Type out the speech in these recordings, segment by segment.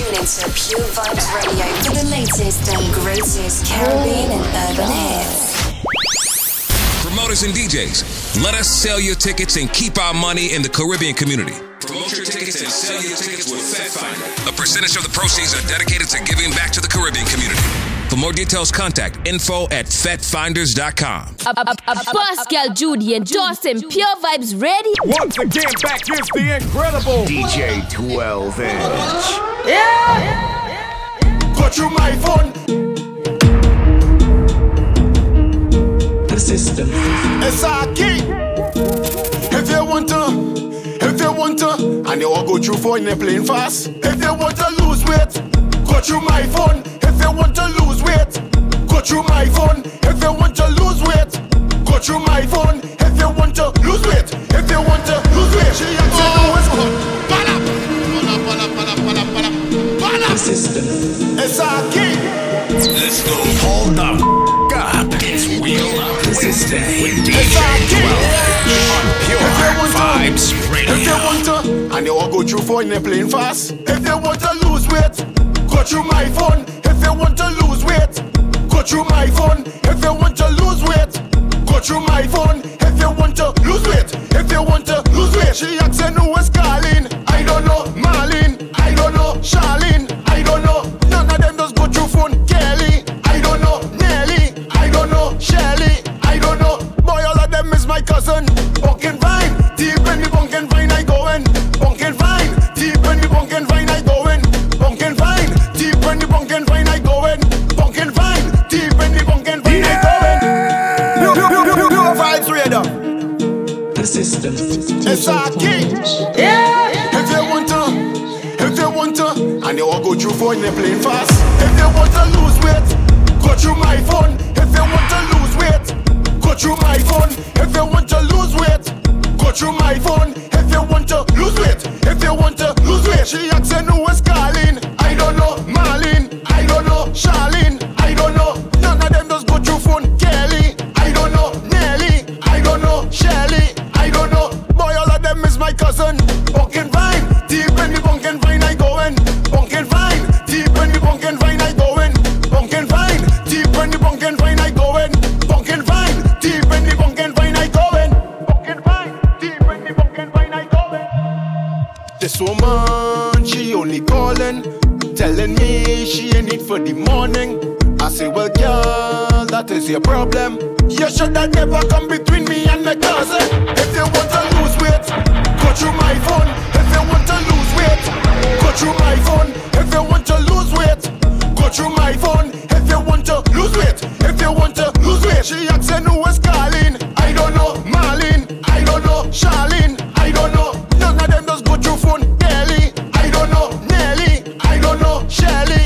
Tune into Pure Vibes Radio for the latest and greatest Caribbean and urban hits. Promoters and DJs, let us sell your tickets and keep our money in the Caribbean community. Promote your tickets and sell your tickets with FetFinder. A percentage of the proceeds are dedicated to giving back to the Caribbean community. For more details, contact info at fetfinders.com. A, a, a Pascal, Judy, and Dawson, Pure Vibes ready? Once again, back is the incredible DJ 12 inch. Yeah! Got you my phone. The system. It's our key. If you want to, if you want to, and you all go through phone, you're playing fast. If you want to lose weight, got you my phone. If you want to lose weight, go through my phone. If you want to lose weight, go through my phone. If you want to lose weight, if you want to lose weight, she saying no oh, it's good. The system. It's our key. Let's go. Hold the f- up. It's Wheel Up system. with DJ 12 on Pure If you want to, Vibes if you want to, and you all go through phone, you're playing fast. If you want to lose weight, go through my phone. If you want to lose weight, go through my phone. If you want to lose weight, go through my phone. If you want to lose weight, if you want to lose weight, she asking who is calling. I don't know, Marlene. I don't know, Charlene. I don't know, none of them just go through phone. Kelly. I don't know, Nelly. I don't know, Shelly. System. It's our key. If you want to, if you want to, and you all go through phone, you're playing fast. If you want to lose weight, go through my phone. If you want to lose weight, go through my phone. If you want to lose weight, go through my phone. If you want to lose weight, if you want to lose weight, she asking who is calling. I don't know, Marlene. I don't know, Charlene. She ain't it for the morning. I say, well, girl, that is your problem. You should have never come between me and my cousin. If you want to lose weight, go through my phone. If you want to lose weight, go through my phone. If you want to lose weight, go through my phone. If you want to lose weight, if you want to lose weight, she who is calling. I don't know, Marlene. I don't know, Charlene. I don't know, none of them just go through phone. Kelly. I don't know, Nelly. I don't know, Shelly.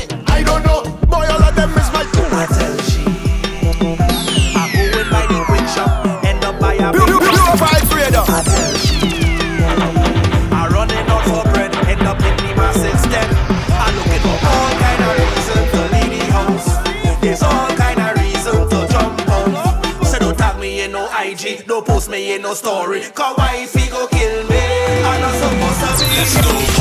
No story. Cause wifey go kill me. I'm not supposed to be Let's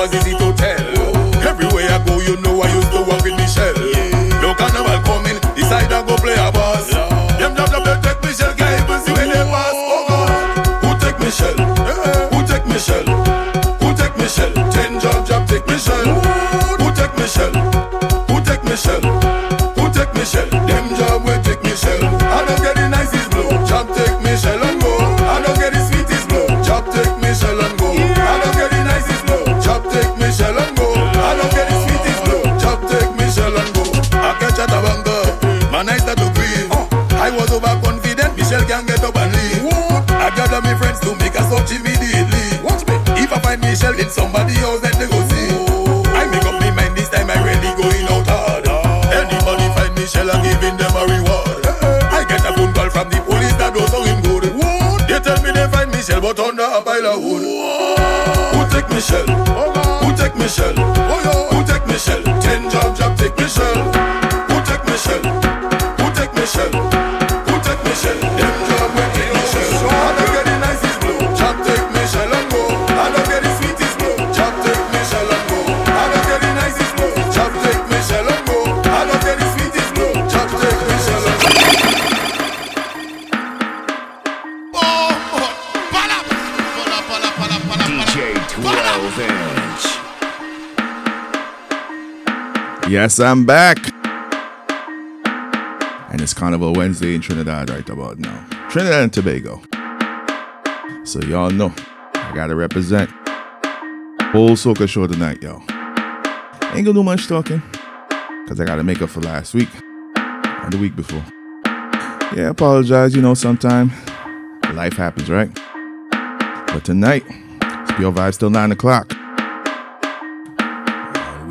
was it girl in somebody else that they go see. I make up my mind this time, I really going out hard. Anybody find me, shall I give them a reward? I get a phone call from the police that don't sound good. They tell me they find Michelle, but under a pile of wood. Who take Michelle? Who take Michelle? Who Yes, I'm back. And it's Carnival Wednesday in Trinidad right about now. Trinidad and Tobago. So y'all know, I gotta represent. Whole soca show tonight, y'all. Ain't gonna do much talking, cause I gotta make up for last week and the week before. Yeah, I apologize, you know, sometime life happens, right? But tonight, it's pure vibes till 9 o'clock.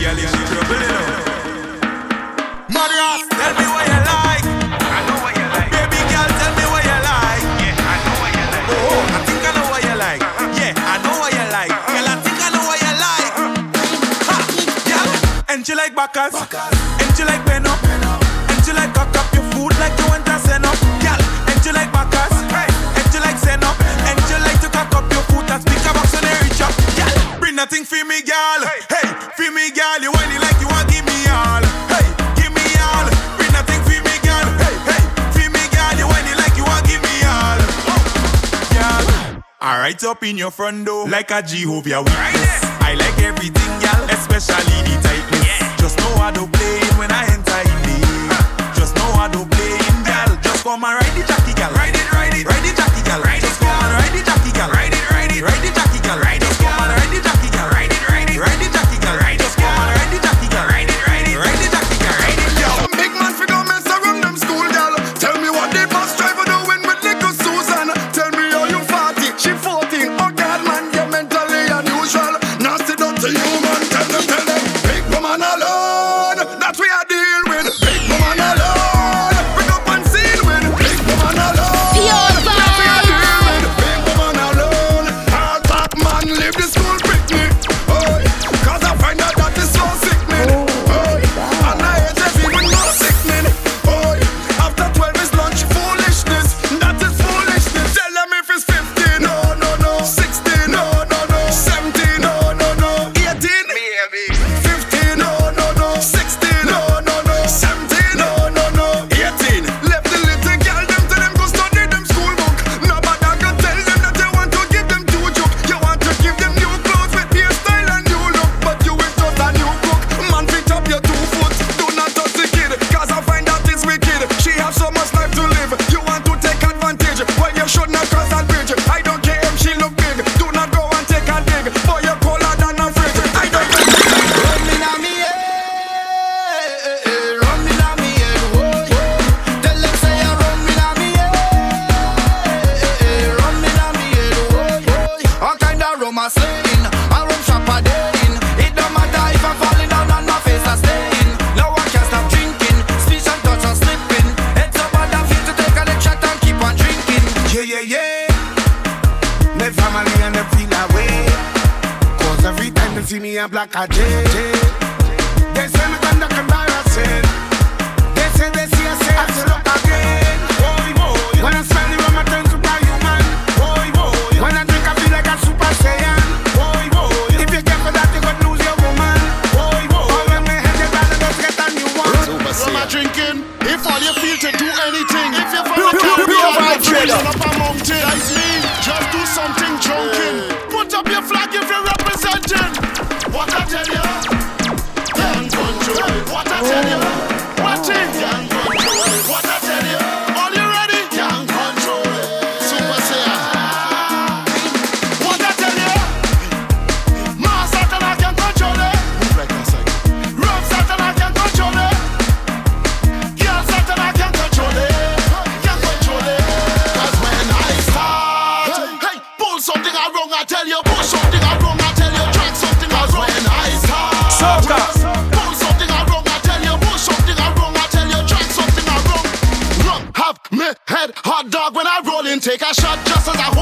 girl tell me what you like. I know what you like. Baby girl, tell me what you like. Yeah, I know what you like. Oh, oh I think I know what you like. Yeah, I know what you like. Girl, I think I know what you like. Uh-huh. And she like Bacchus. And she like Beno. And she like cock up your food like you want to up. Girl, and she like Bacchus. Hey. And she like send. And she like to cock up your food and speak about so they reach up. Girl, bring nothing for me, girl. Hey. hey girl, you whining like you want give me all. Hey, give me all. Bring nothing for me, girl. Hey, hey, feel me, girl, you whining like you want give me all. Oh, girl, I right up in your front door like a Jehovah Witness. I like everything, girl, especially the tightness. Yeah. Just know I don't blame when I enter in. Uh. Just know I don't blame, in, girl. Just come around. rolling, take a shot just as I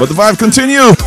But the vibe continue.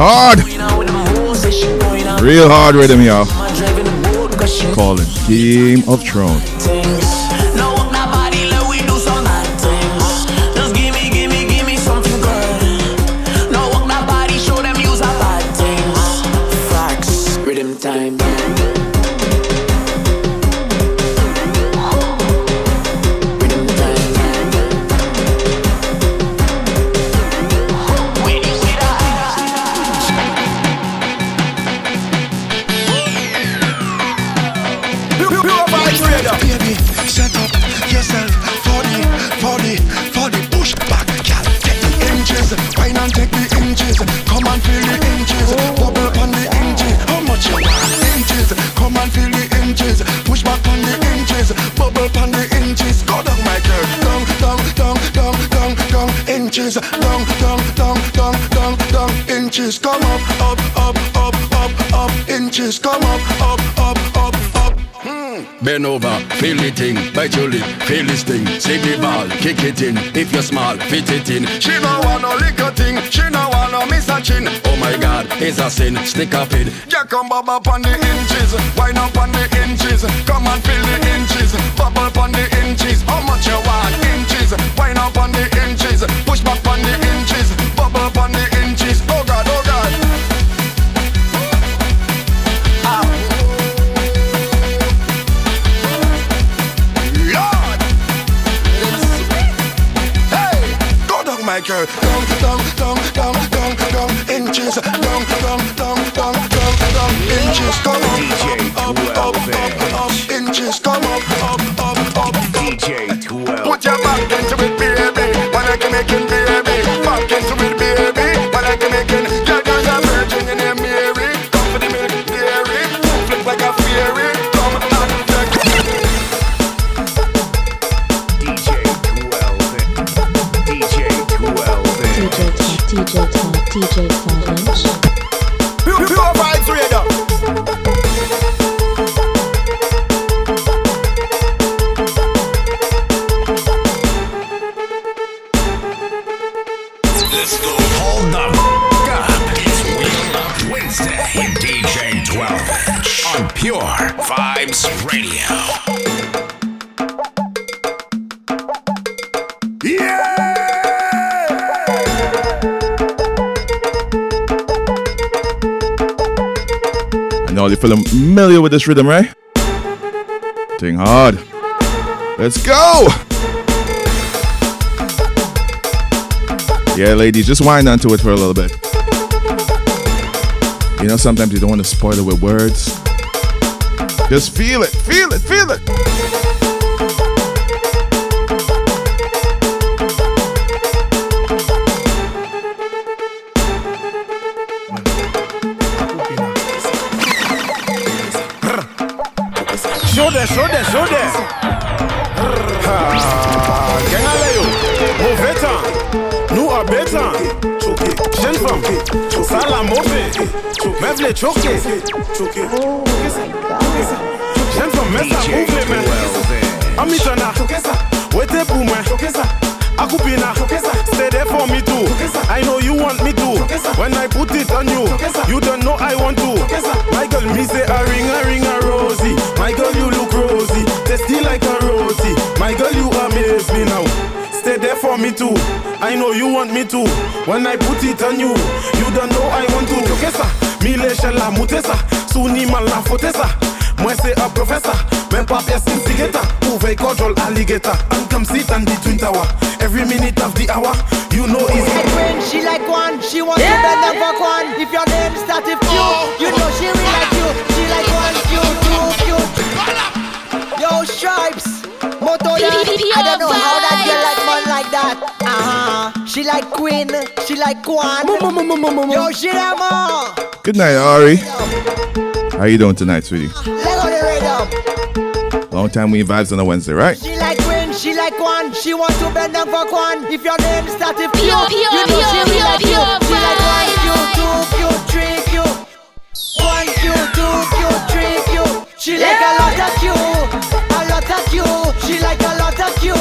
hard. Real hard rhythm, y'all. Call it Game of Thrones. syncopated. Yeah, come bob up on the inches, wind up on the inches, come and feel the inches, bubble on the inches. How much you want? Inches, wind up on the inches, push back on the inches, bubble on the inches. Oh God, oh God. Lord, hey, go down, my girl, dong dong dong dong dong dong, inches, dong dong dong. Inches come up, DJ 12 up, up, up, come up, up, up, up, DJ 12. Put your back into it, baby. Wanna make it real. Familiar with this rhythm, right? Thing hard. Let's go! Yeah, ladies, just wind onto it for a little bit. You know, sometimes you don't want to spoil it with words. Just feel it, feel it, feel it. Sude, sude, sude. Gengaleyo, Moveta, nous abeta. Jeune femme, sale à mauvais. Meuf les choqués. Jeune femme, mets ça bouffer, mais. Amitana, ouais, t'es pour moi. Akupina, stay there for me too. I know you want me to. When I put it on you, you don't know I want to. My girl, me say a ring, a ring, a rosy. My girl, you look rosy, tasty like a roti. My girl, you amaze me now. Stay there for me too. I know you want me to. When I put it on you, you don't know I want to. Mile shela mutesa, suni mala fotesa. C'est un professeur, même pas personne sigeta. Ouvrez control alligator and come sit on between tower. Every minute of the hour, you know it's like when she like one, she wants yeah. to bend and fuck one. If your name start with Q, you know she will like you. She like one, Q, Q, Q. Yo, stripes, moto ya. I don't know how that girl like man like that. Uh huh. She like queen, she like one. Yo, she like more. Good night, Ari. How you doing tonight, sweetie? Let go the rhythm. Long time we vibes on a Wednesday, right? She like queen, she like one. She want to bend and fuck one. If your name start with Q, Pure, pure, you know pure, she will pure, like you. pure She like one, Q, two, Q, three, Q. One Q, two Q, three Q. She like a lot of Q, a lot of Q. She like a lot of Q,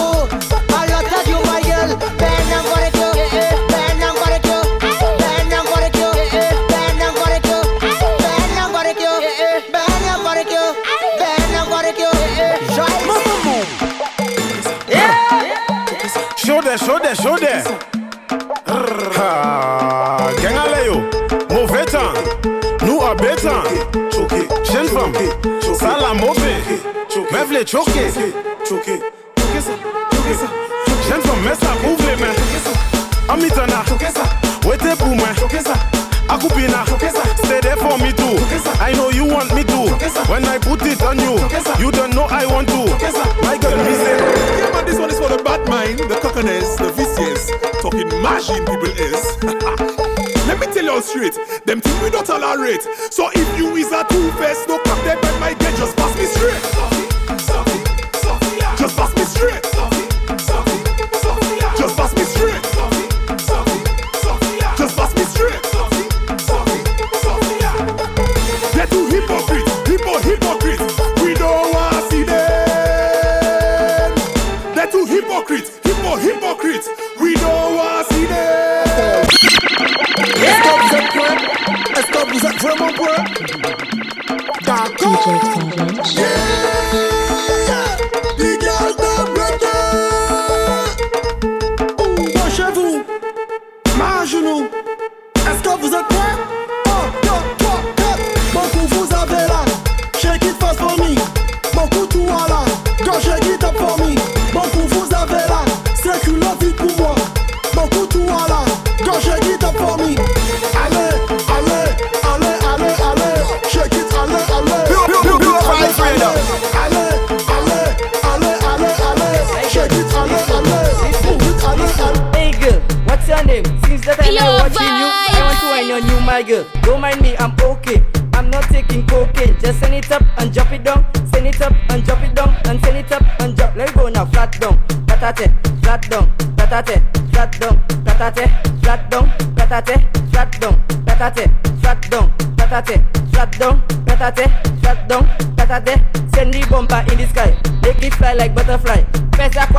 les choqués. Jeune femme, mais ça ouvre les mains. Amitana, wait pour moi. Eh. Akupina, stay there for me too. I know you want me to. When I put it on you, you don't know I want to. My girl, say. Yeah, man, this one is for the bad mind, the cockiness, the vicious, talking machine people is. Let me tell you straight, them things we don't tolerate. So if you is a two-face, no come them my girl, just pass me straight fast me straight.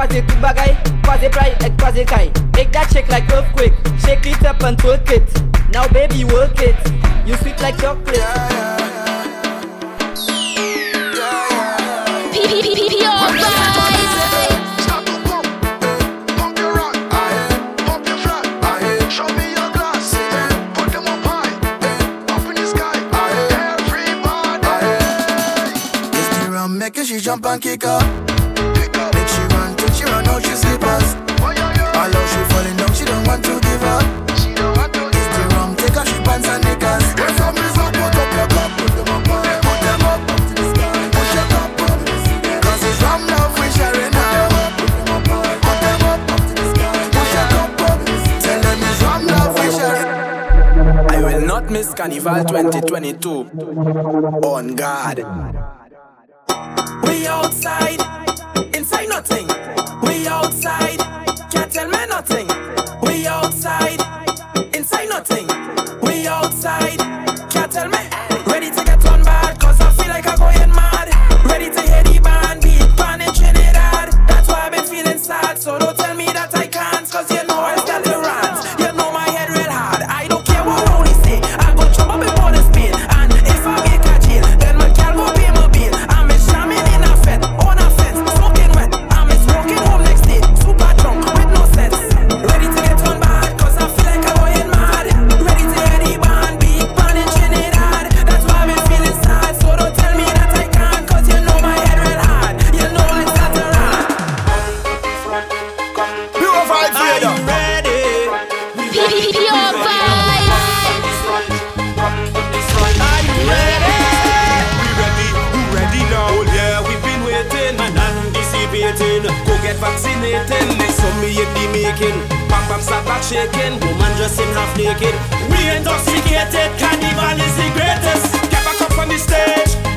Quick bagay, quasi fly and quasi kai. Make that shake like earthquake. Shake it up and twerk it. Now baby work it. You sweet like chocolate. Carnival 2022. On God. shaking. pam bam start back shaking. Woman dressing half naked. We intoxicated. Carnival is the greatest. Get back up on the stage.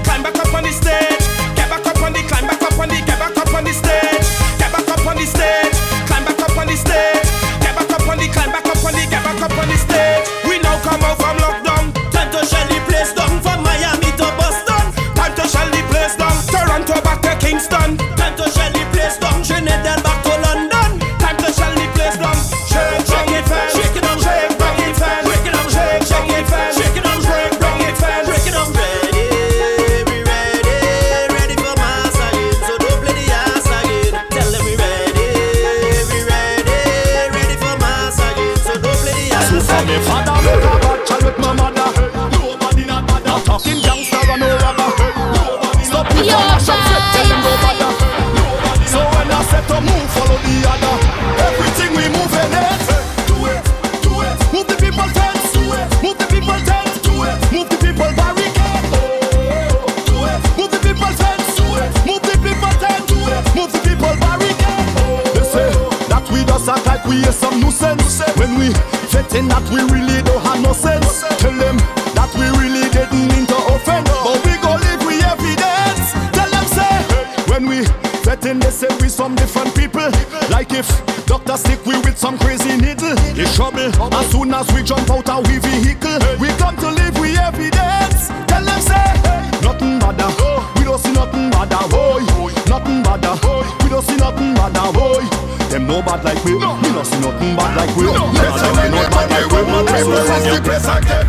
bad like we. No. Me no see nothing bad like we. No. Yes, no. like we not bad like we. Man, we will have the place I get.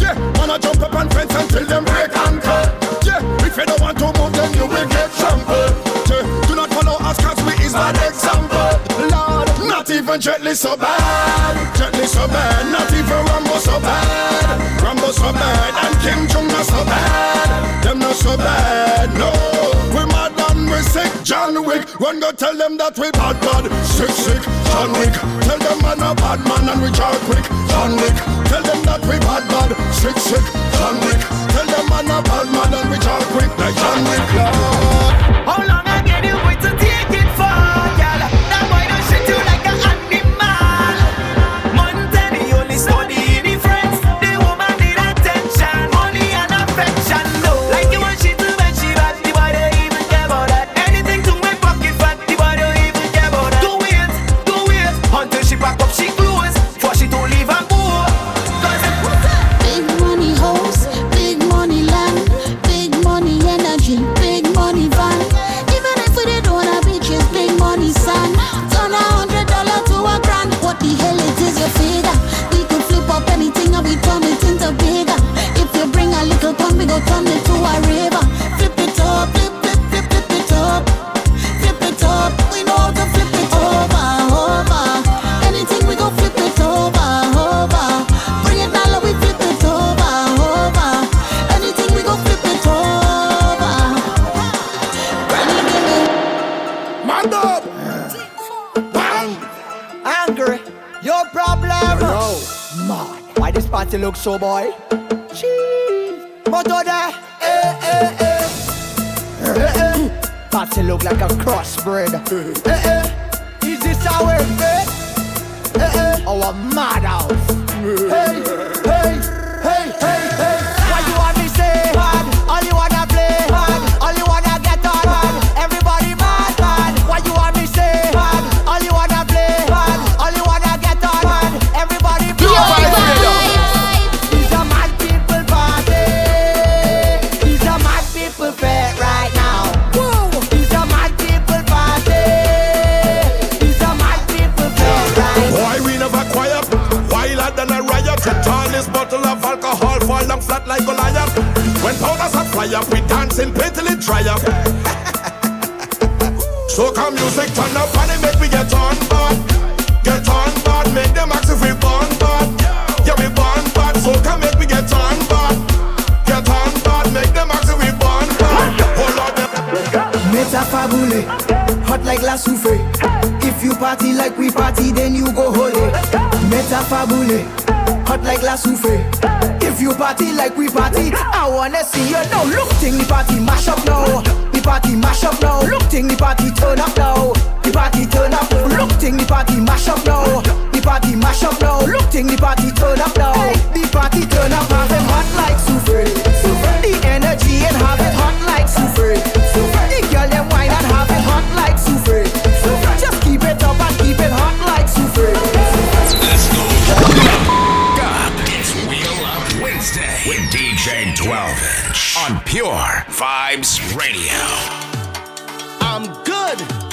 Yeah, wanna jump up and fence until them break ankle. Yeah, if you don't want to move, then you will get trampled. Yeah, do not follow us 'cause we is bad example. Lord, not even gently so bad. Gently so bad, not even Rambo so bad. Rambo so bad, and Kim Jong so bad. Them not so bad, no. We're we sick, John Wick. Run go tell them that we bad bad. Sick sick, John Wick. Tell them man a bad man and we charge quick, John Wick. Tell them that we bad bad. Sick sick, John Wick. Tell them man a bad man and we charge quick like John Wick. How long? so boy. Cheese. Motor there. Eh, eh, eh. Eh, eh. Patsy look like a crossbred. Eh, eh. Is this our bed? Eh, eh. Oh, our madhouse. Eh. We up. We dancing, petal it dry up. so come music, turn up and it make me get on board. Get on board, make them ask if we burn board. Yeah, we burn bad. so come make me get on bad, Get on bad, make them ask if we burn bad. Hold on, Metafabule, hot like la souffle. If you party like we party, then you go holy. Metafabule, hot like la souffle. If you party like we party, I wanna see you now. Look, ting the party mash up now. The party mash up now. Look, ting the party turn up now. The party turn up. Look, ting the party mash up now. The party mash up now. Look, ting the party turn up now. The party turn up. Have them hot like souffle. The energy and have it hot like souffle. The girl them wine and have it hot like souffle. Pure Vibes Radio. I'm good.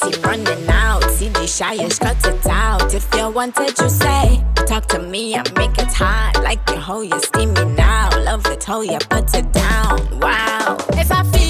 he running out. See the shyest, cut it out. If you wanted, you say, talk to me, I make it hot. Like your hoe, you're steaming now. Love it, hoe, you put it down. Wow. If I feel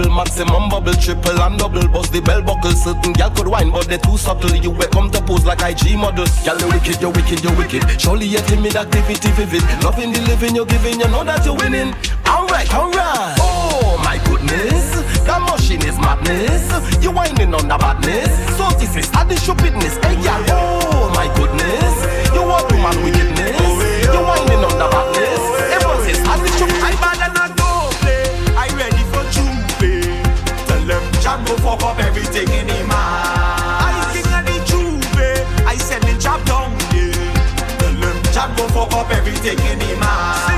double, maximum bubble, triple and double. Bust the bell buckle, certain gal could whine, but they too subtle. You welcome to pose like IG models. Gal, you wicked, you wicked, you wicked. Surely your timid activity vivid. Loving the living you're giving, you know that you're winning. Alright, alright. Oh my goodness, that machine is madness. You whining on the badness. So this is how the stupidness. Hey, gal, oh my goodness, you are human wickedness. You whining on the badness. Go fuck up everything in the mass. I king of the juve, eh? I send the job down there. The limb job go fuck up everything in the mass.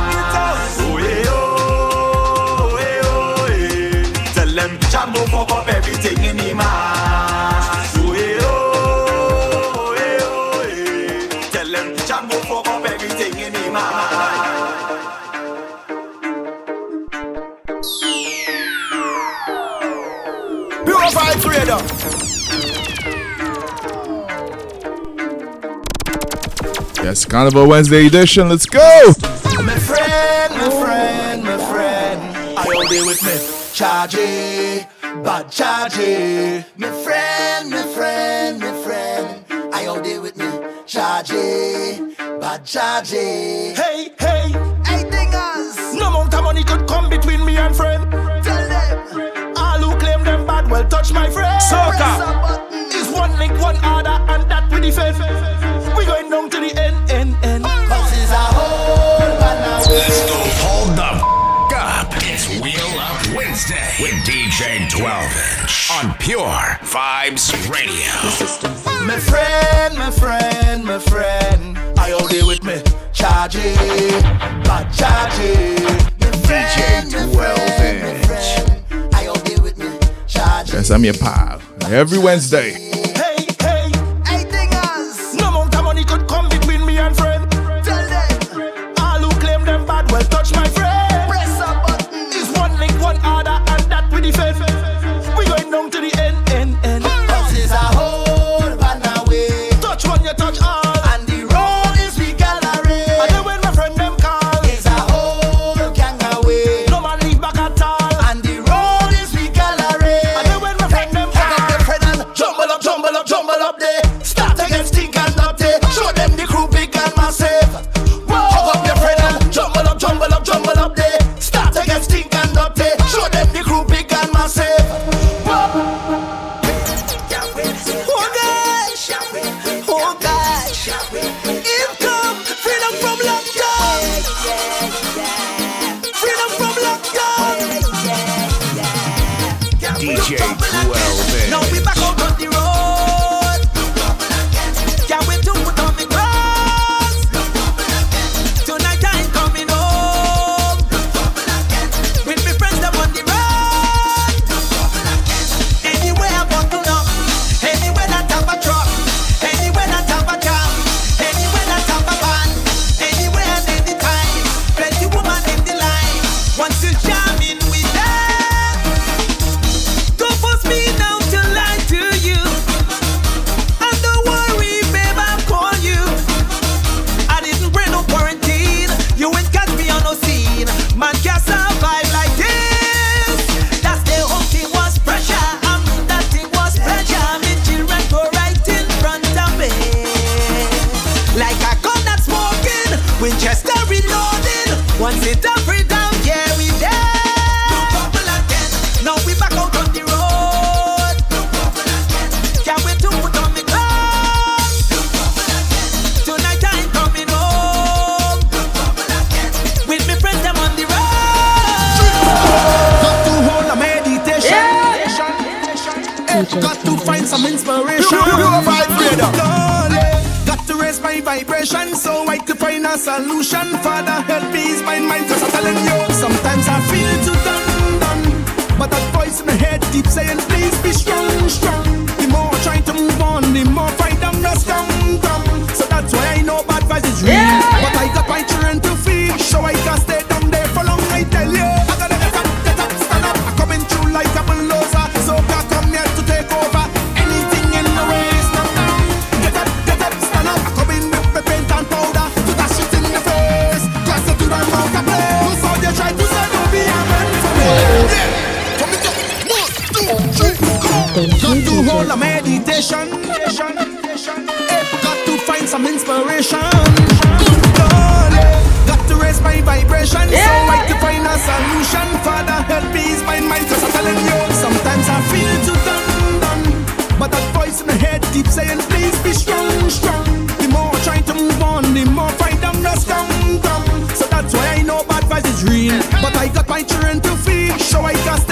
Carnival Wednesday edition. Let's go! My friend, my friend, my friend. I all be with me. Chargy, bad chargy. My friend, my friend, my friend. I all be with me. Chargy, bad chargy. Hey, hey, hey, dingers. No amount of money could come between me and friend. Tell them. All who claim them bad will touch my friend. Soca. Is one link, one order, and that we defend. We going down to the end. inch 12 inch on Pure Vibes Radio. My friend, my friend, my friend. I all day with me. Charge it, but charge it. DJ 12 inch. Yes, I'm your pal. Every Wednesday. voice in my head keeps saying, please be strong, strong. The more I try to move on, the more fight I'm just dumb, dumb. So that's why I know bad advice is real. But I got my children to feed, so I cast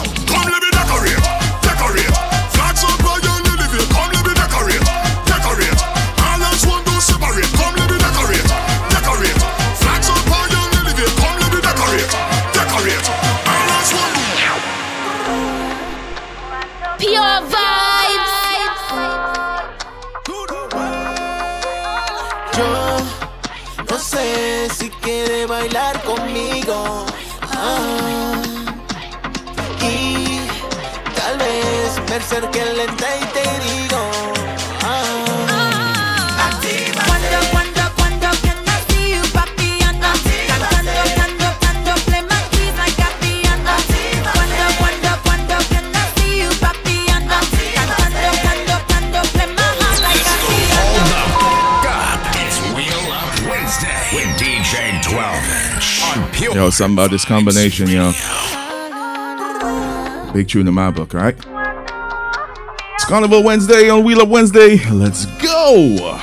something about this combination, yo. Big tune in my book, right? It's Carnival Wednesday on Wheel Up Wednesday. Let's go!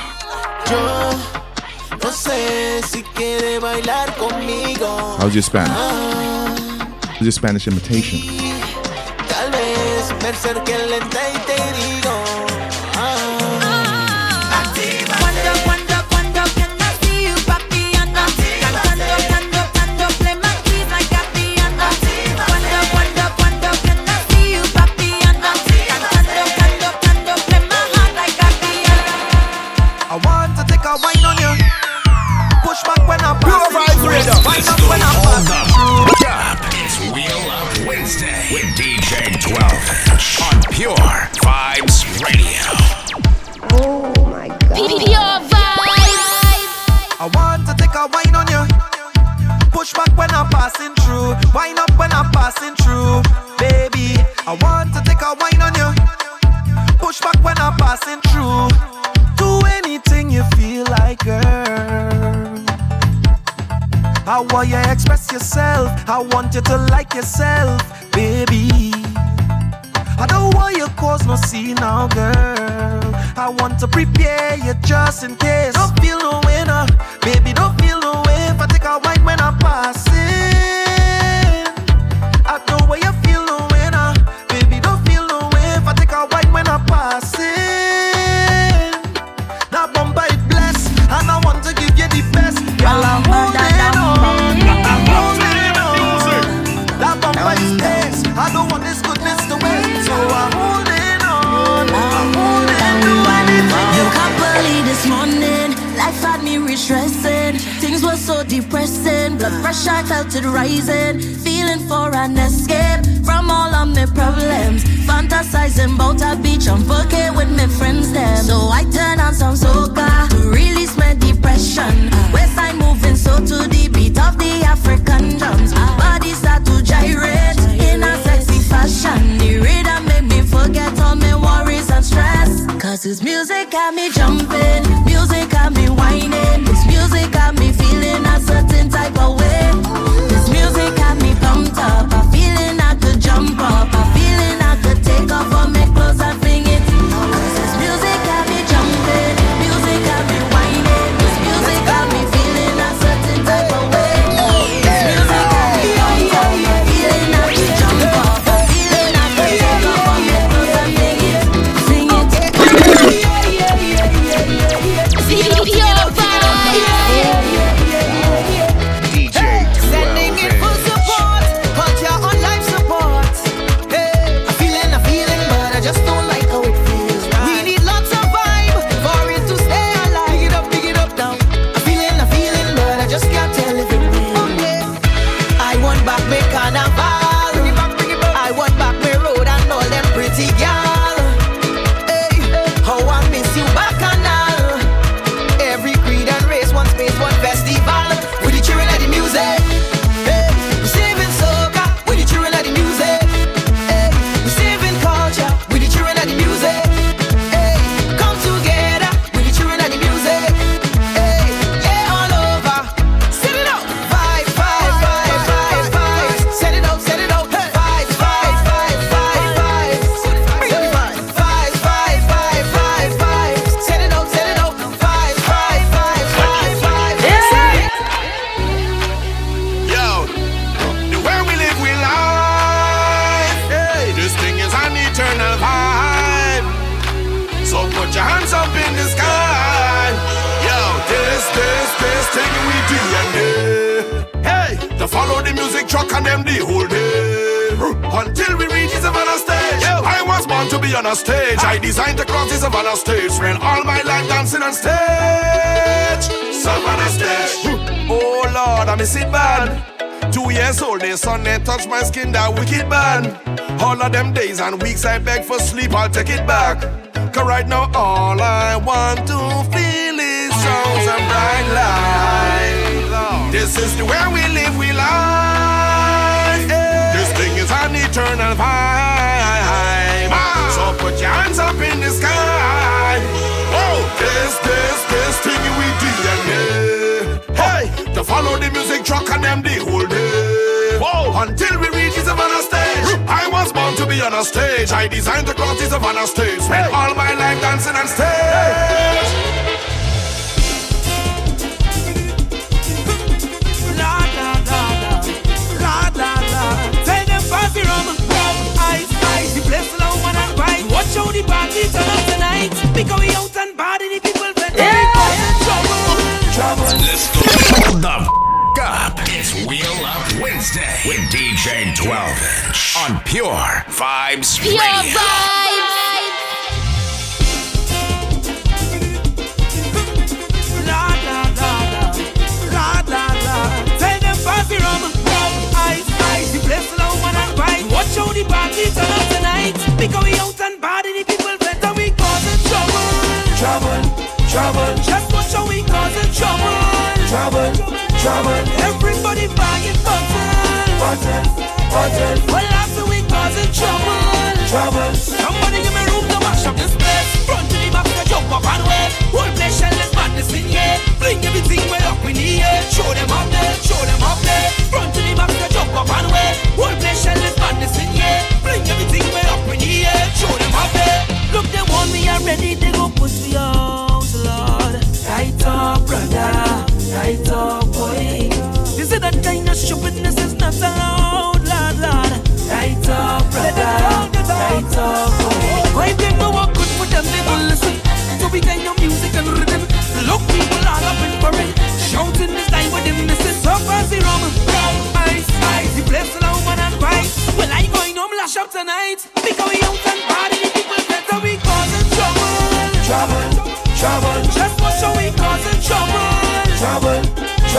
How's your Spanish? How's your Spanish imitation?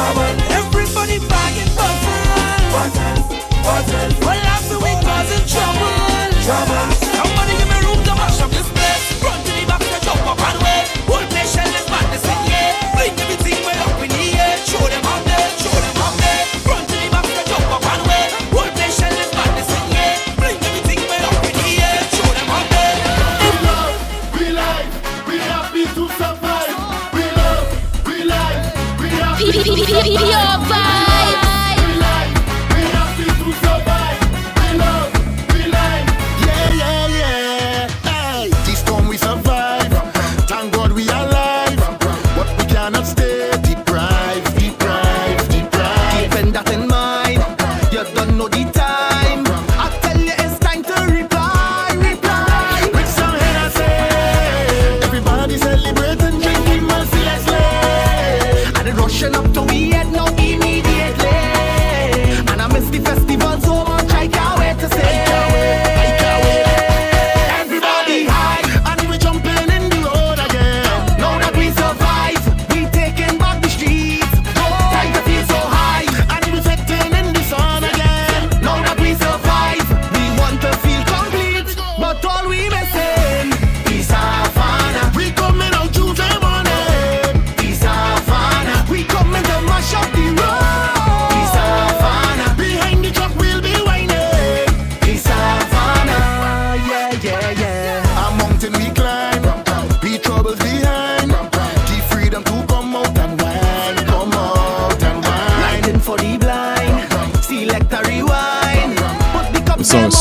trouble. Everybody bagging bottles. Bottles, bottles. Well, after we causing trouble. Trouble.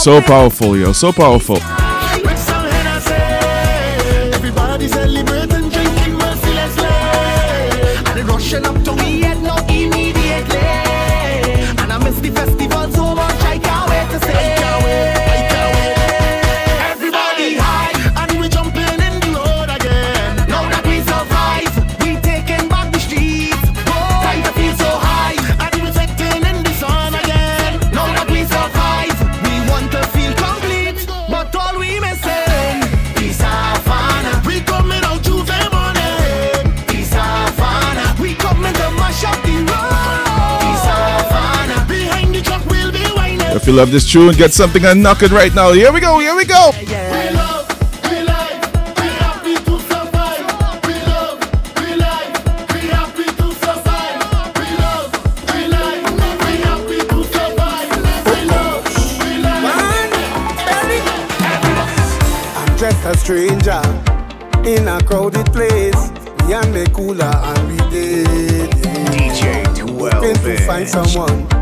so powerful, yo. So powerful. you love this tune, get something unknocking right now. Here we go, here we go. We love, we like, we I'm just a stranger in a crowded place. We the cooler and we did. DJ 12 Hoping to find someone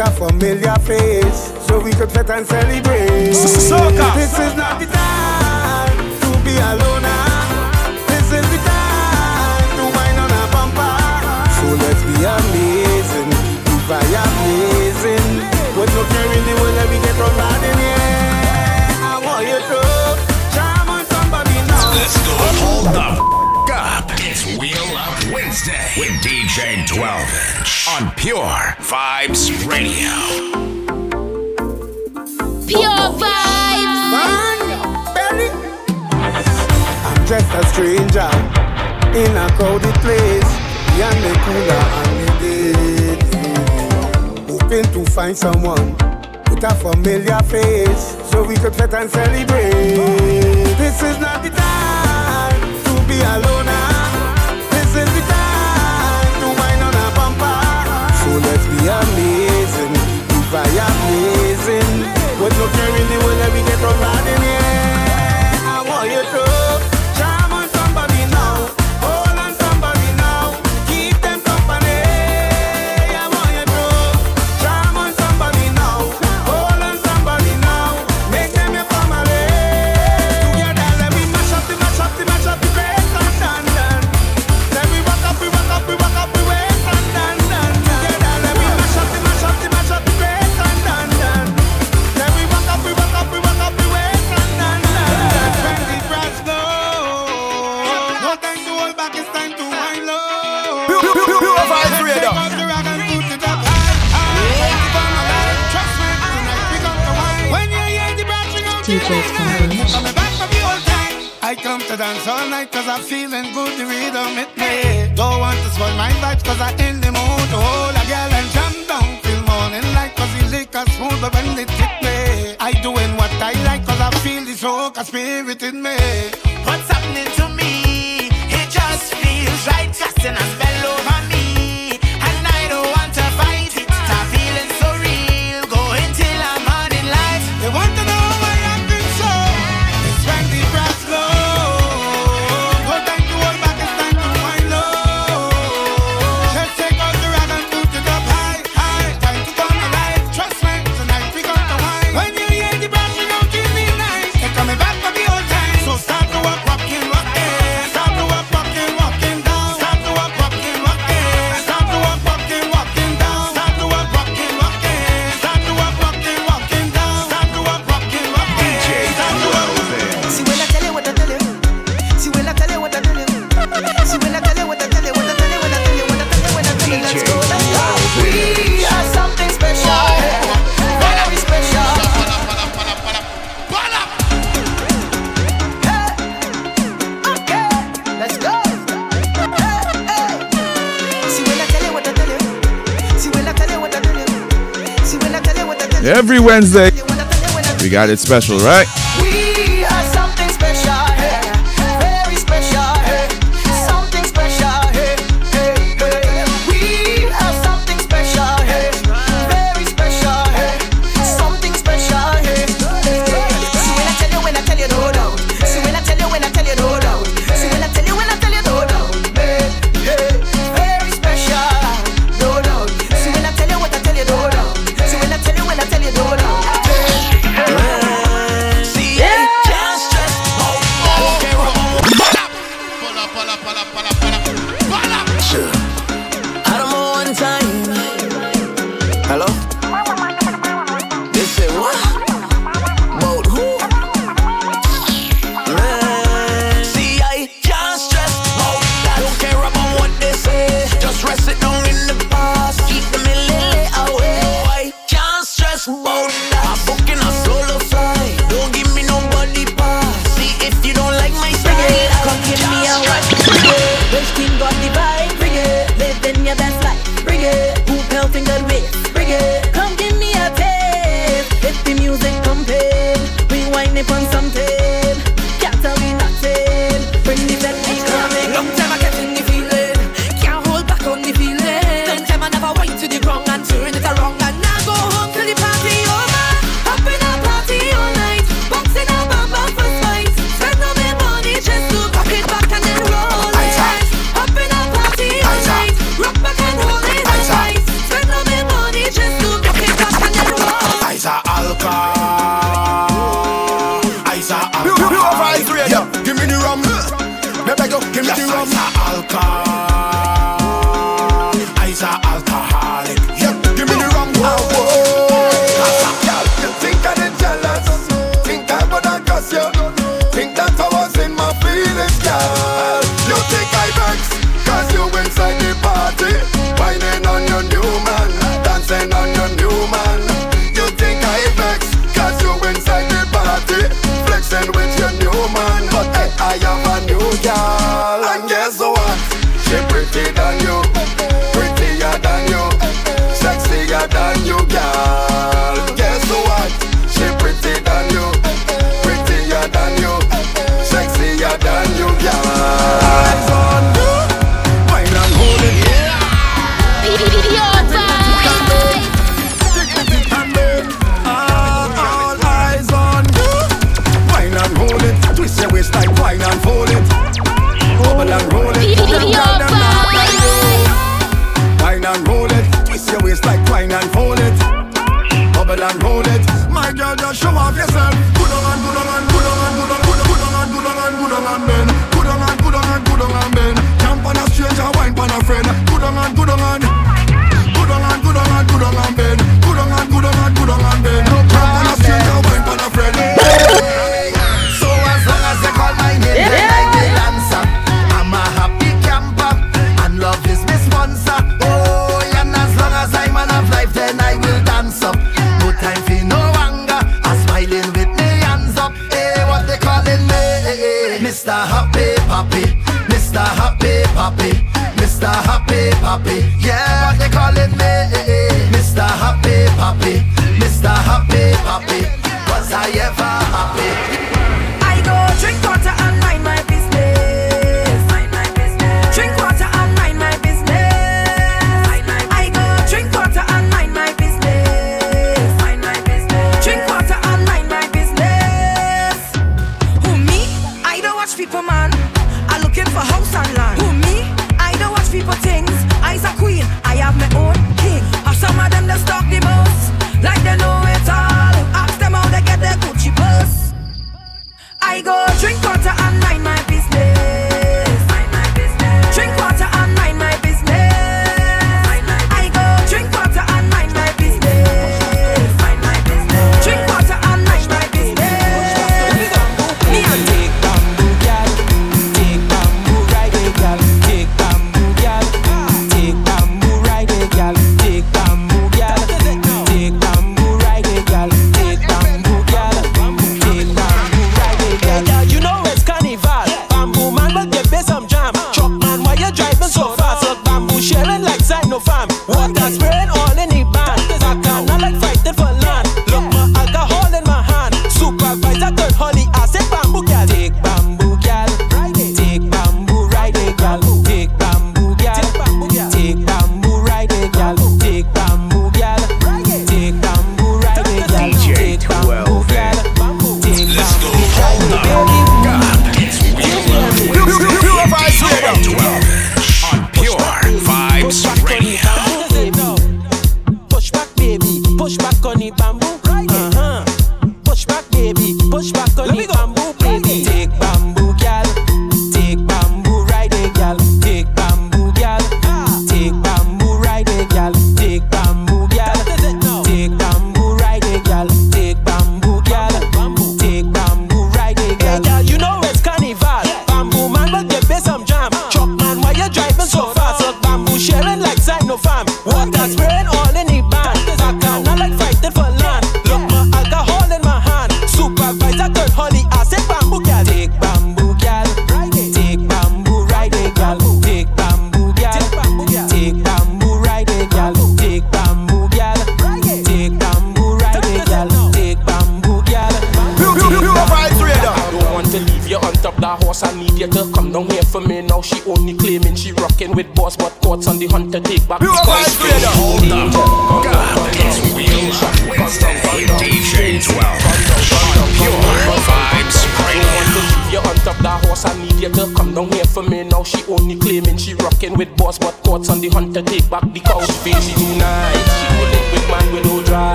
out a familiar face so we could fit and celebrate. Soca. This is not the time to be alone. This is the time to wine on a bumper. So let's be amazing, if I amazing. But no caring the world that we get from bad in here. I want you to charm on somebody now. Let's go. Hold up. Wednesday with DJ 12 Inch on Pure Vibes Radio. Pure Vibes. I'm just a stranger in a crowded place. Beyond the cooler and the dead. Hoping to find someone with a familiar face so we could fit and celebrate. This is not the time to be alone. amazing. If I am amazing, but no caring the way. I'm feeling good, the rhythm it me. Don't want to spoil my vibes, cause I in the mood. to Hold a girl and jam down till morning light, cause the liquor but when it hit me. I doing what I like, cause I feel the rock, spirit in me. got it special, right?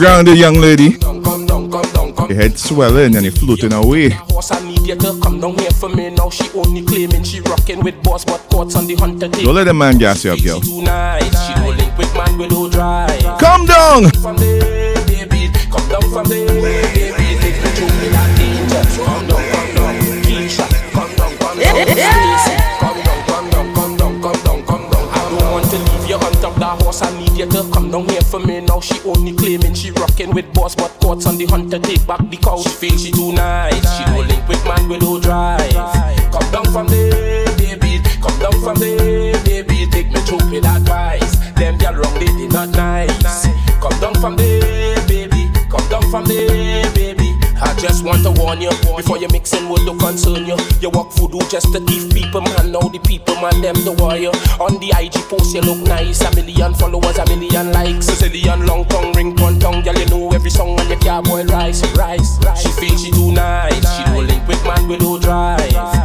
grounded young lady. Your head swelling and you floating away. Don't let the man gas you up, girl. Come down! Come down from the link with boss, but courts on the hunter take back the couch. She feel she too nice. She don't link with man with no drive. Come down from there, baby. Come down from there, baby. Take me through with advice. Them girl wrong, they did not nice. Come down from there, baby. Come down from there, baby. I just want to warn you before you mixing with the concern you. You walk voodoo just to thief people, man. Now the people, man, them the wire. On the IG post, you look nice. A million followers, a million likes. Sicilian long tongue, ring one tongue. Girl, you know every song when your can't rice, rice, rice. She feels she too nice. She do link with man with no drive.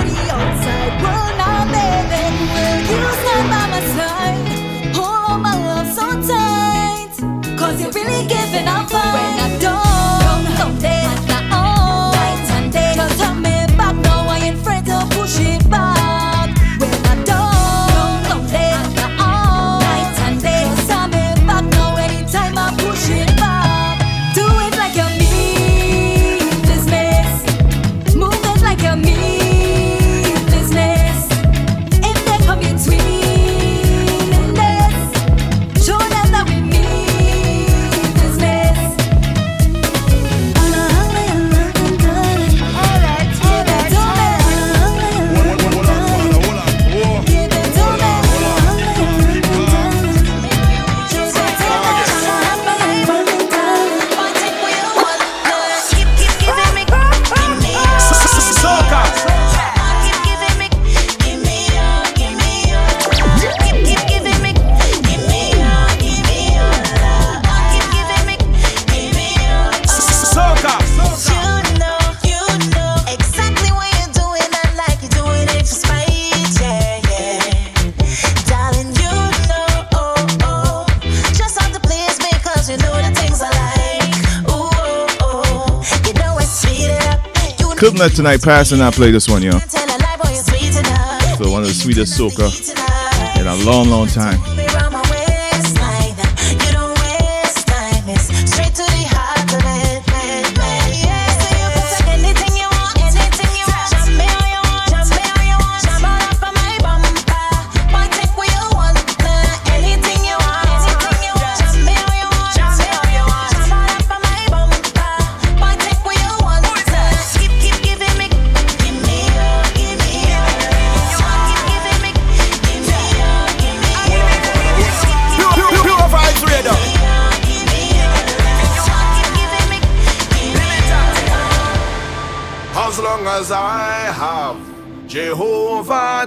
Leave it let tonight pass and not play this one, yo. So one of the sweetest soca in a long, long time.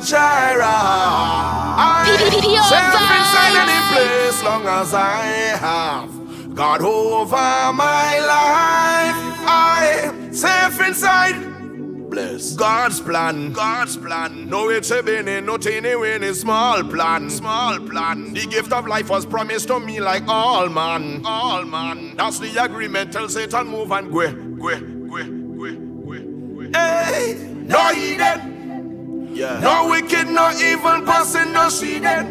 Jireh, I Pure safe inside vibes. any place. Long as I have God over my life, I safe inside. Bless God's plan, God's plan. No it's a beginning, no teeny weeny small plan, small plan. The gift of life was promised to me like all man, all man. That's the agreement. Tell Satan move and go, go, go, no evil person, no seeded.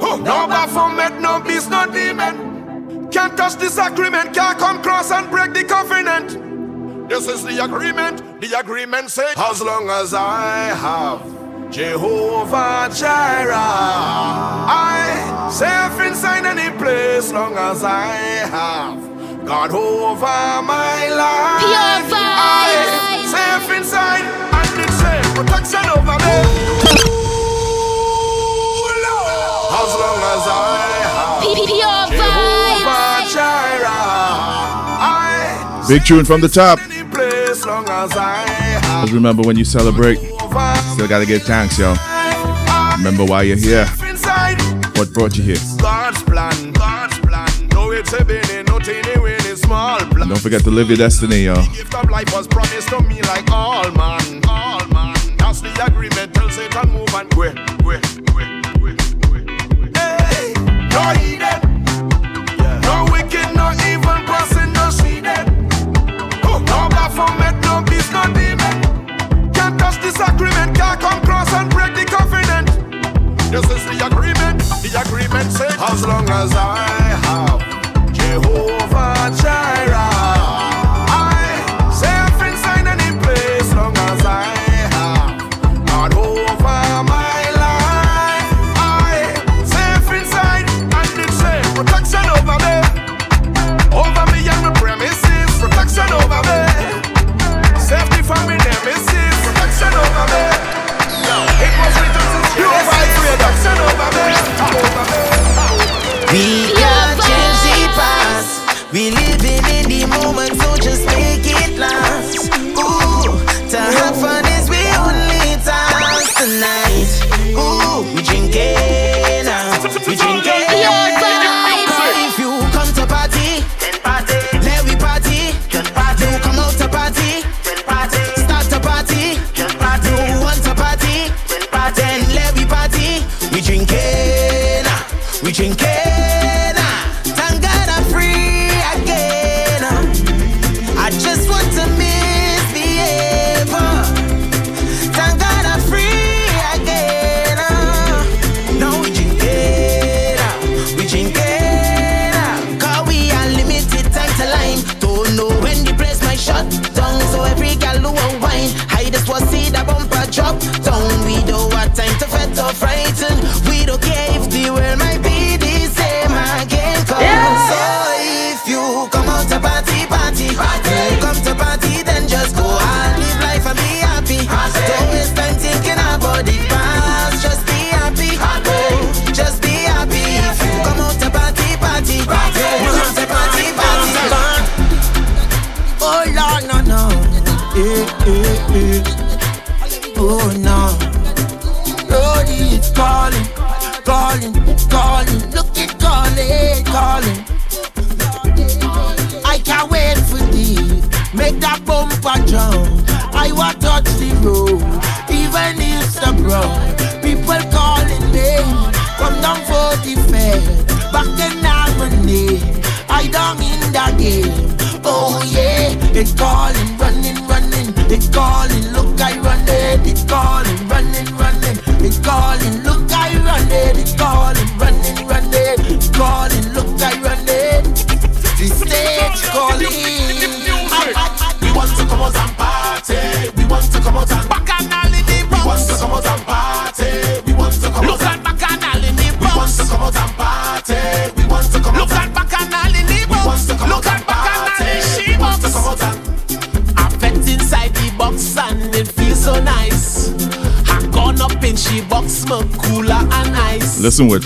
Oh, no Baphomet, no beast, no demon. Can't touch this agreement, can't come cross and break the covenant. This is the agreement. The agreement says, as long as I have Jehovah Jireh, I safe inside any place. Long as I have God over my life, Pure. I safe inside and it's safe protection over me. As long as I have Pure Jehovah Jireh, Big tune from the top. any place. Long as I have Always remember when you celebrate, still gotta give thanks, yo. Remember why you're here, what brought you here. God's plan, God's plan. No, it's a beginning, no teeny weeny small plan. Don't forget to live your destiny, yo. Gift of life was promised to me like all man, all man. That's the agreement. Tell Satan move and go, go. Hey,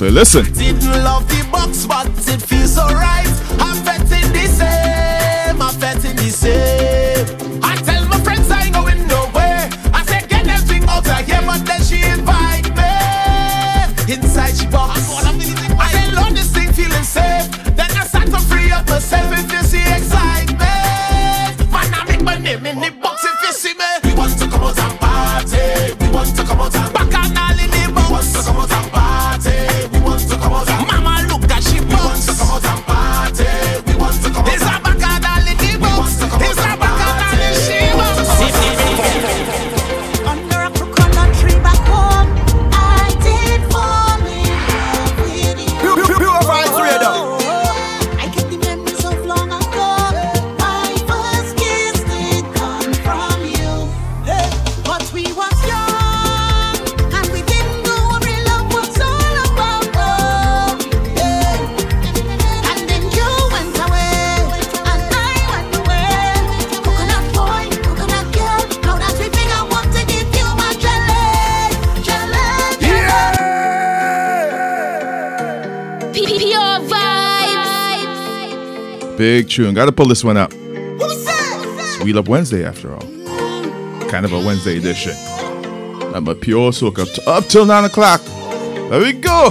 Listen, tune. Gotta pull this one up. Sweet love Wednesday, after all. Kind of a Wednesday edition. I'm a pure soak up, t- up till 9 o'clock. There we go.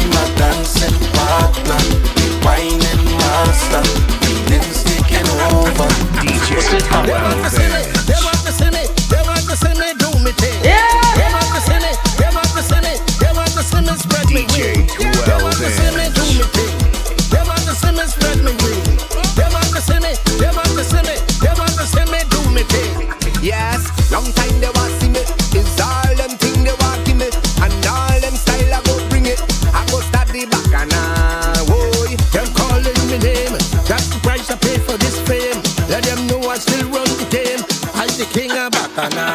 master, feelings taking over. Push it back on me. They want to see me, they want to see me do me thing. They want to see me, they want to see me, they want to see me spread me wing. They want to see me do me thing. They want to see me spread me wing. King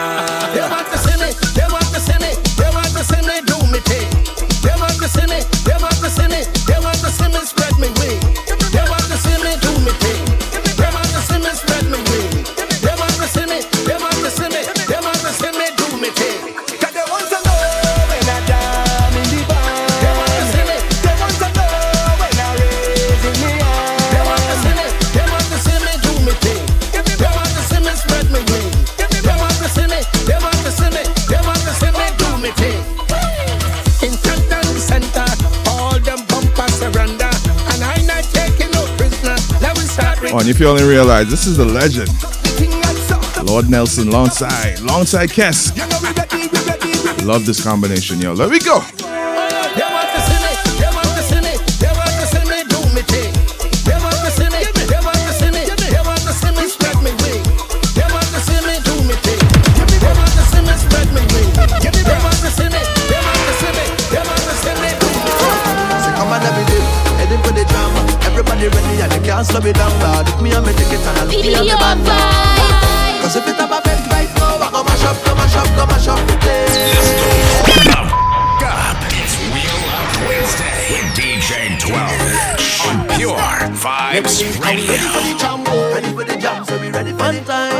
and if you only realize, this is the legend. Lord Nelson, alongside, alongside Kess. Love this combination, yo. Let me go.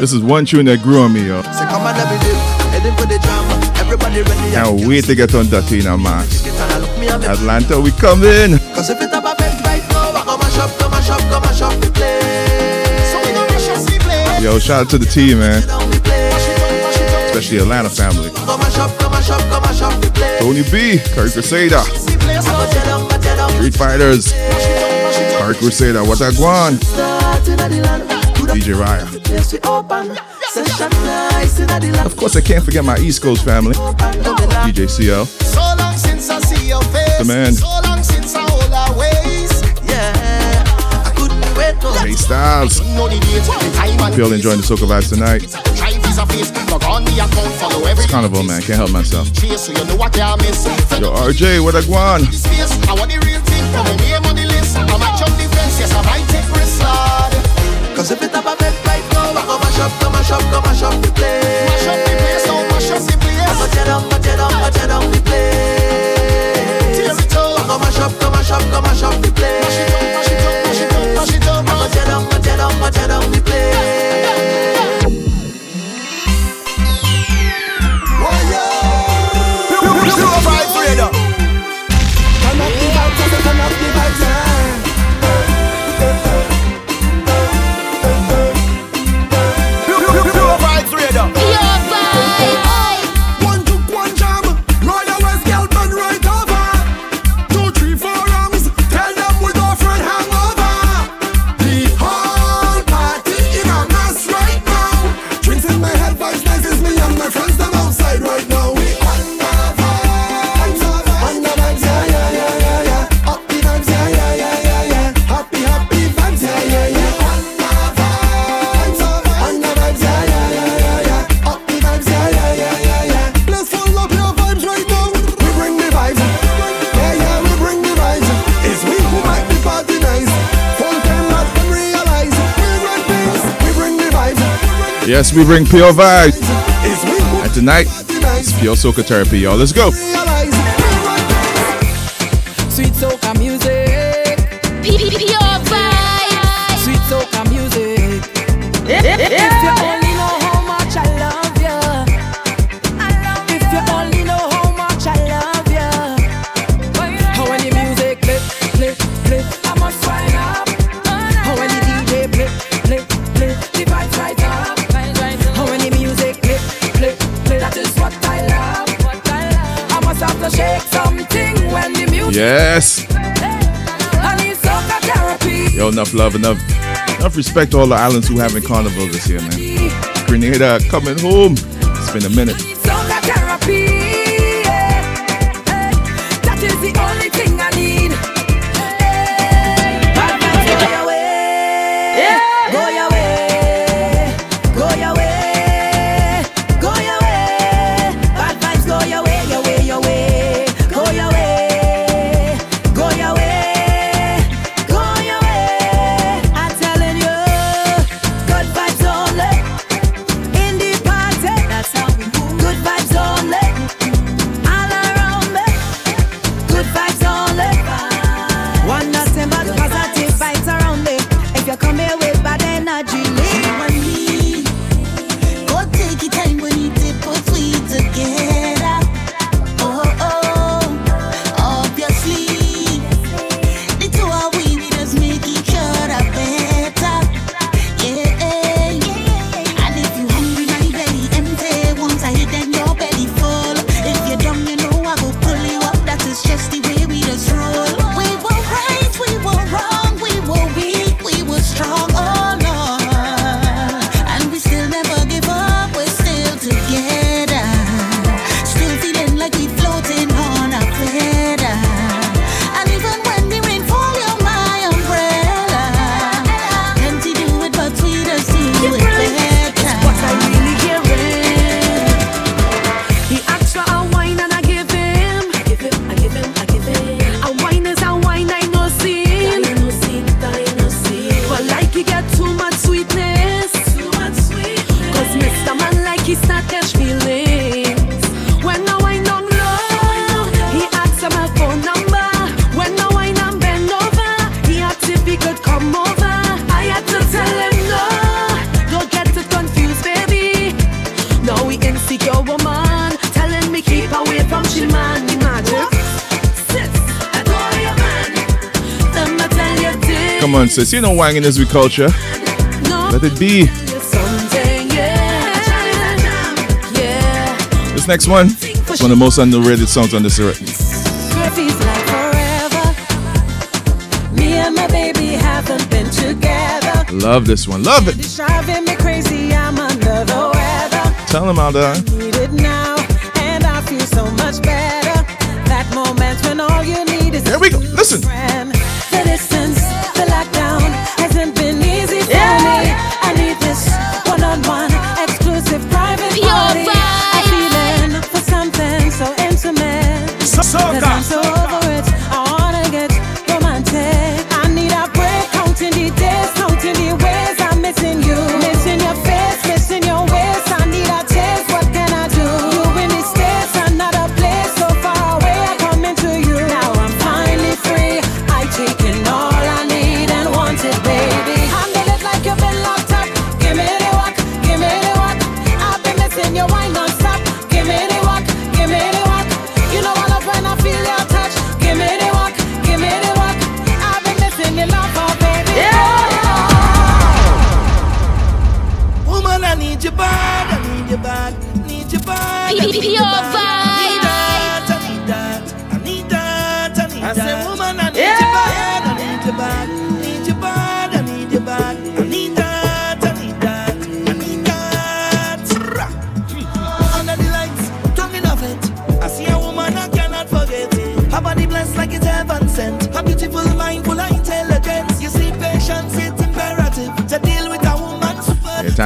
This is one tune that grew on me, yo. So come on every day, heading for the drama. Everybody ready Can't wait to get on Datina, man. ticket and I look me and me Atlanta, we coming. Cause if it have a bed right now, I the place. So we up the place. Yo, shout out to the team, man. Especially Atlanta family. Go mash up, go mash up, go mash up the place. Tony B, Kirk Crusader, The place, I go tear down, I tear down. Street Fighters, Kirk Crusader, what a guan. Start in the land, DJ Raya. Of course, I can't forget my East Coast family. DJ CL, So long since I see your face. The man. So long since I hold our ways. Yeah, I couldn't wait to Jay Styles. Y'all enjoying the Soca vibes tonight. It's carnival, man. Can't help myself. Yo, RJ, what a guan. Go mash up, go mash up the place. Mash up the place, oh, mash up the place. I go tear down, tear down, tear down the place. Tear it up. Go mash up, go mash up, go mash up the place. Yes, we bring pure vibes. It's we who And tonight, it's pure soca therapy, y'all. Let's go. enough love, enough, enough respect to all the islands who having carnival this year, man. Grenada coming home. It's been a minute. So says, you know, wanging is with culture. Let it be. This next one is one of the most underrated songs on this record. Love this one. Love it. Tell him, Alda. There we go. Listen.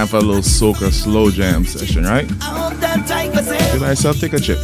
time for a little soca slow jam session, right? Feel yourself, take a chip.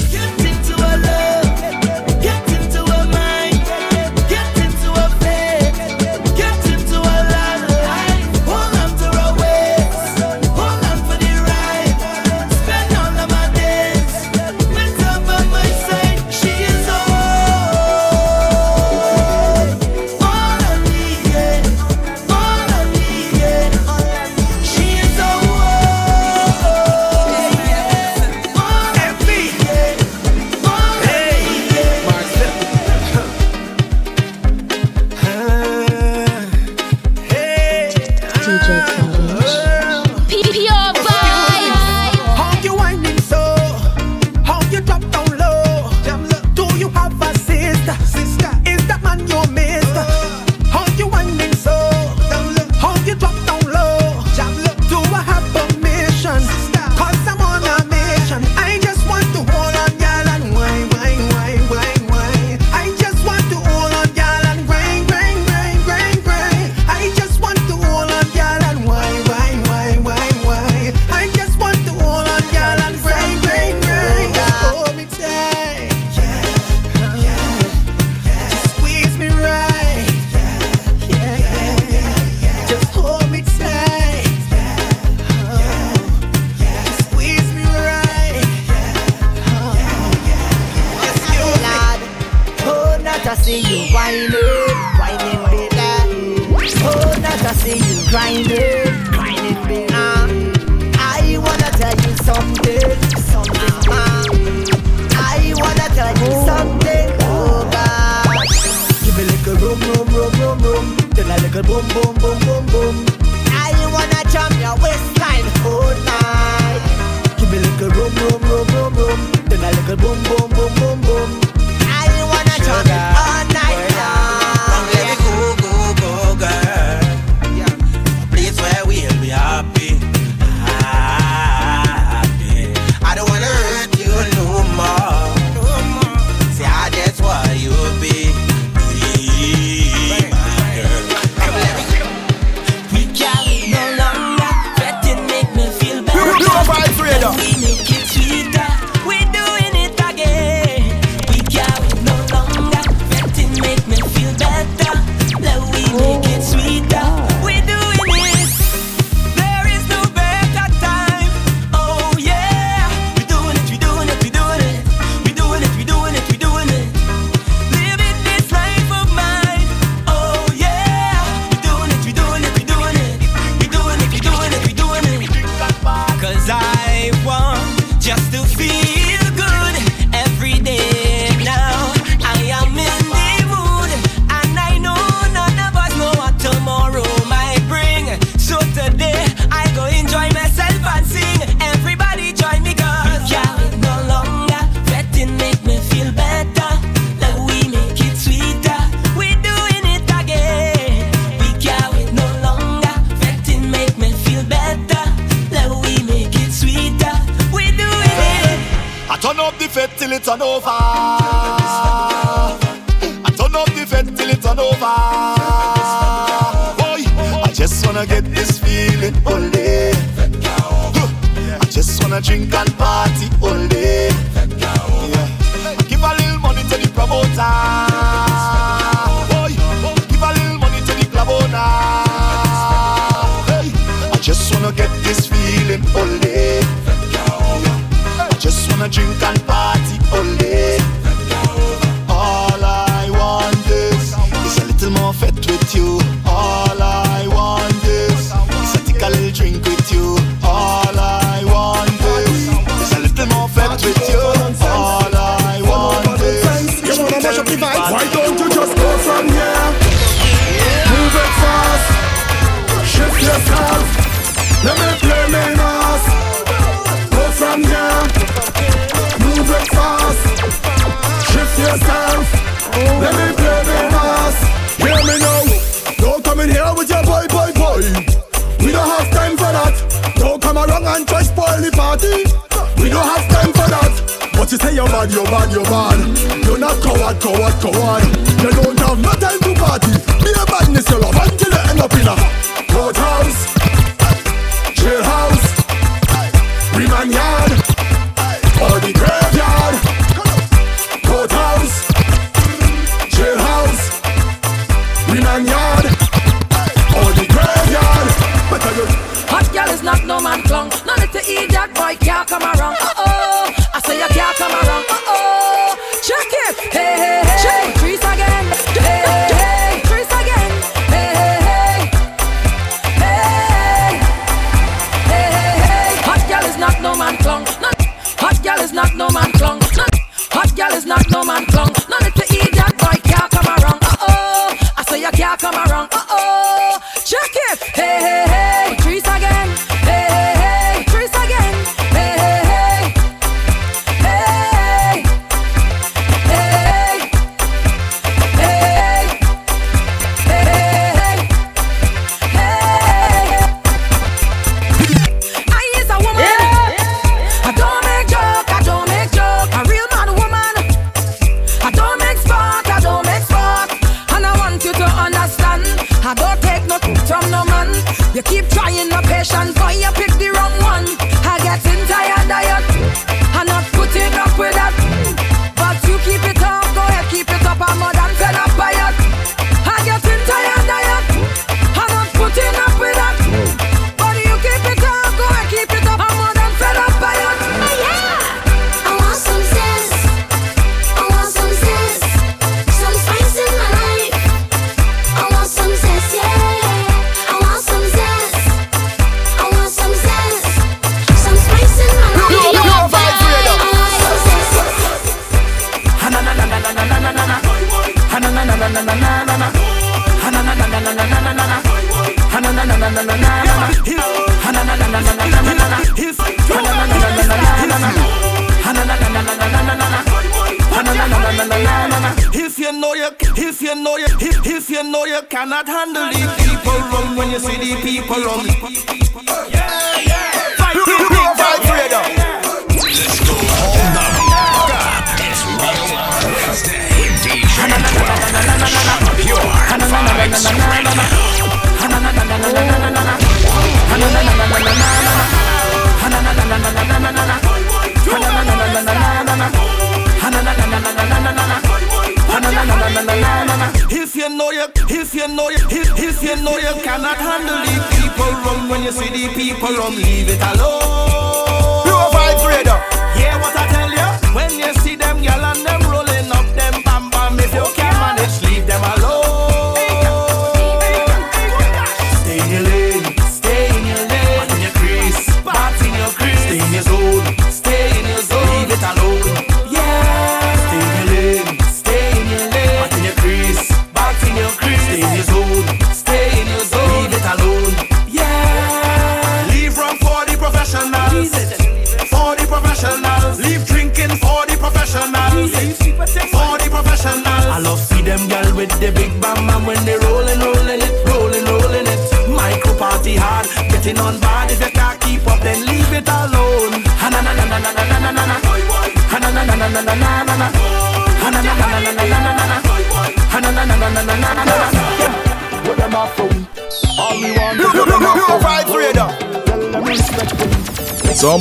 knock no man tongue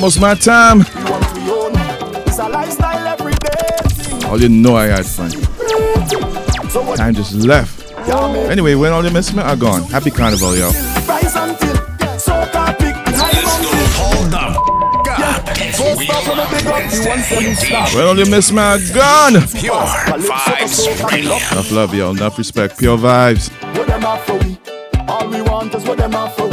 almost my time. All you know I had fun. Time just left. Anyway, when all the messmen are gone, happy carnival, y'all. Well, you miss my gun. Pure vibes. Enough love, y'all. Enough respect. Pure vibes. What for? All we want is what for.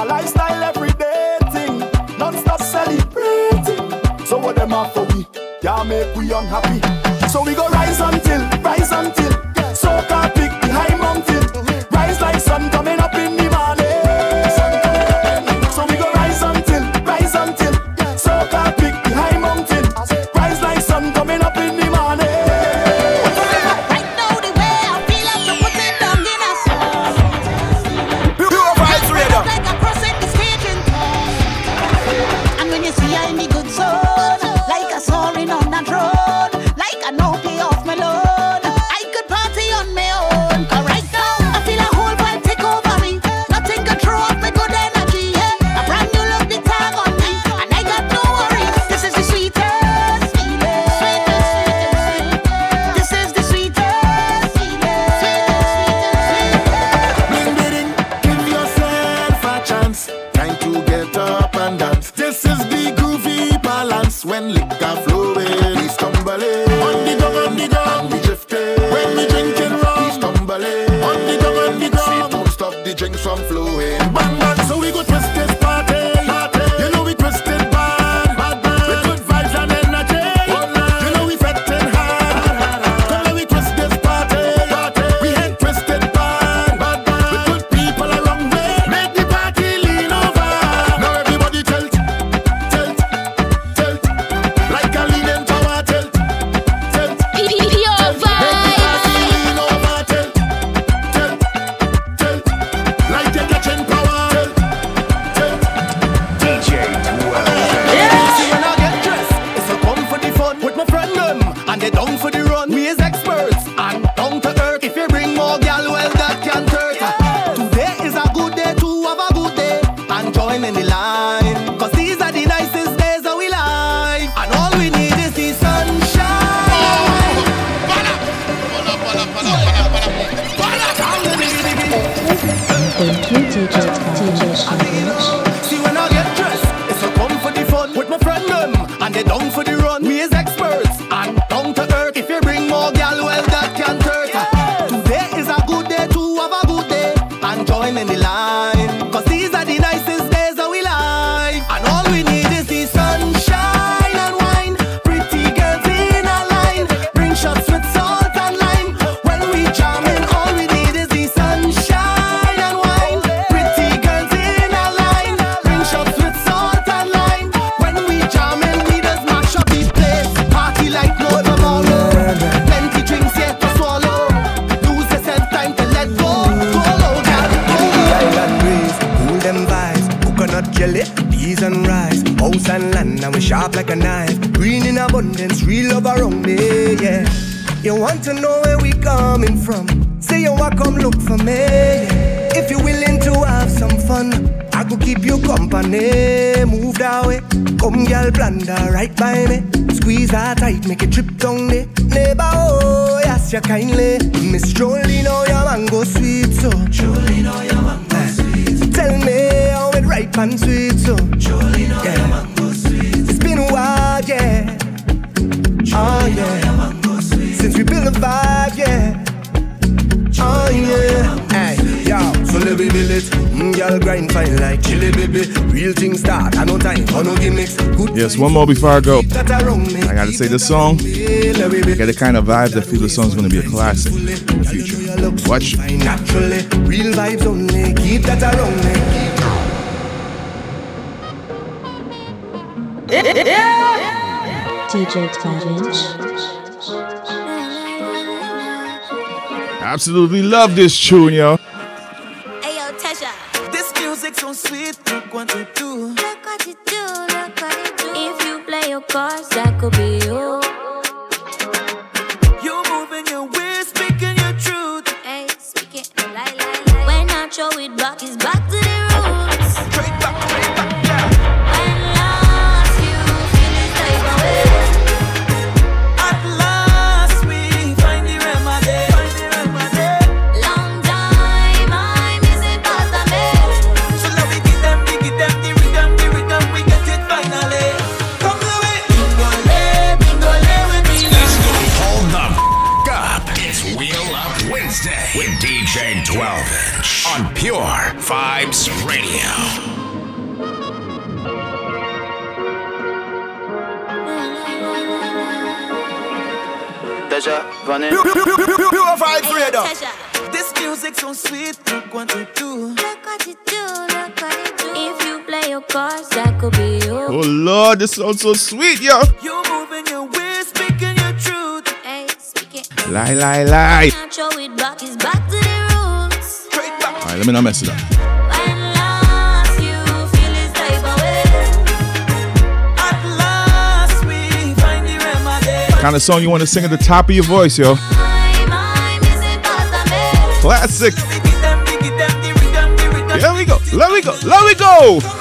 a lifestyle everyday thing. Non-stop celebrating. So what them are we? Can't make we unhappy. So we go rise until, rise until. one more before I go. I gotta say, this song, I get the kind of vibe that feel this song's gonna be a classic in the future. Watch it. Real vibes only. Keep that around me. DJ Absolutely love this tune, yo. so sweet, yo. You're moving your way, speaking your truth. Hey, speaking. Lie, lie, lie. Back, back to the roots. Back. All right, let me not mess it up. Kind of song you want to sing at the top of your voice, yo. Classic. Let me go, let me go, let me go.